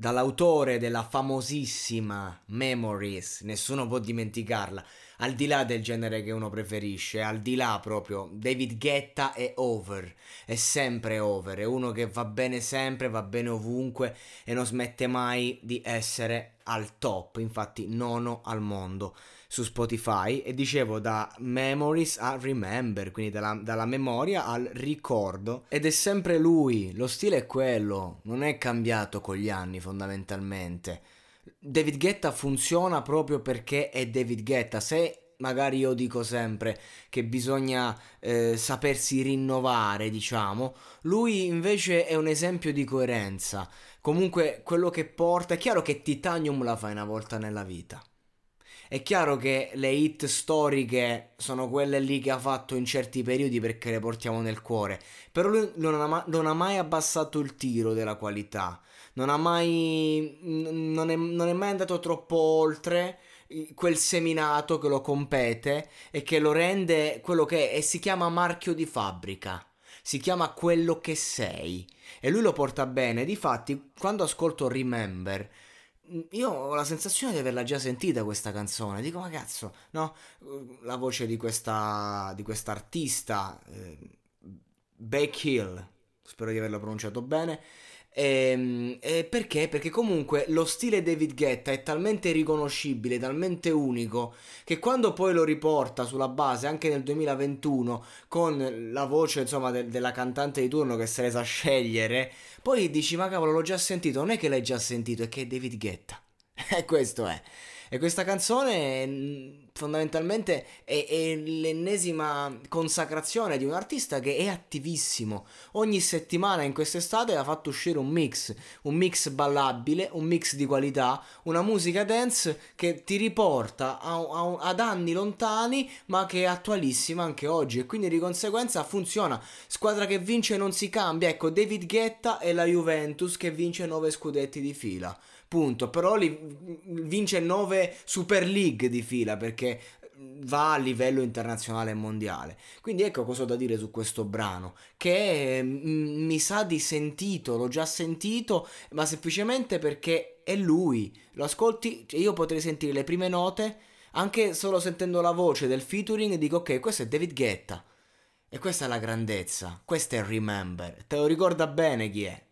Dall'autore della famosissima Memories, nessuno può dimenticarla al di là del genere che uno preferisce, al di là proprio, David Guetta è over, è sempre over, è uno che va bene sempre, va bene ovunque e non smette mai di essere al top, infatti nono al mondo su Spotify e dicevo da Memories a Remember, quindi dalla, dalla, memoria al ricordo ed è sempre lui, lo stile è quello, non è cambiato con gli anni fondamentalmente. David Guetta funziona proprio perché è David Guetta. Se magari io dico sempre che bisogna eh, sapersi rinnovare, diciamo, lui invece è un esempio di coerenza. Comunque quello che porta, è chiaro che Titanium la fai una volta nella vita. È chiaro che le hit storiche sono quelle lì che ha fatto in certi periodi perché le portiamo nel cuore, però lui non ha, non ha mai abbassato il tiro della qualità non ha mai. Non è, non è mai andato troppo oltre quel seminato che lo compete e che lo rende quello che è e si chiama marchio di fabbrica. Si chiama quello che sei. E lui lo porta bene. Difatti, quando ascolto Remember, io ho la sensazione di averla già sentita questa canzone. Dico, ma cazzo, no? La voce di questa, di questa artista, eh, Beck Hill, spero di averlo pronunciato bene e, ehm, e perché? Perché comunque lo stile David Guetta è talmente riconoscibile, talmente unico, che quando poi lo riporta sulla base anche nel 2021 con la voce insomma de- della cantante di turno che si è resa a scegliere, poi dici ma cavolo l'ho già sentito, non è che l'hai già sentito, è che è David Guetta. E questo è. E questa canzone fondamentalmente è, è, l'ennesima consacrazione di un artista che è attivissimo. Ogni settimana in quest'estate ha fatto uscire un mix, un mix ballabile, un mix di qualità, una musica dance che ti riporta a, a, ad anni lontani ma che è attualissima anche oggi e quindi di conseguenza funziona. Squadra che vince non si cambia. Ecco, David Guetta e la Juventus che vince 9 scudetti di fila punto. Però li, vince 9 Super League di fila perché va a livello internazionale e mondiale. Quindi ecco cosa ho da dire su questo brano, che mm, mi sa di sentito, l'ho già sentito, ma semplicemente perché è lui. Lo ascolti, cioè io potrei sentire le prime note, anche solo sentendo la voce del featuring, dico ok, questo è David Guetta. E questa è la grandezza, questo è Remember. Te lo ricorda bene chi è?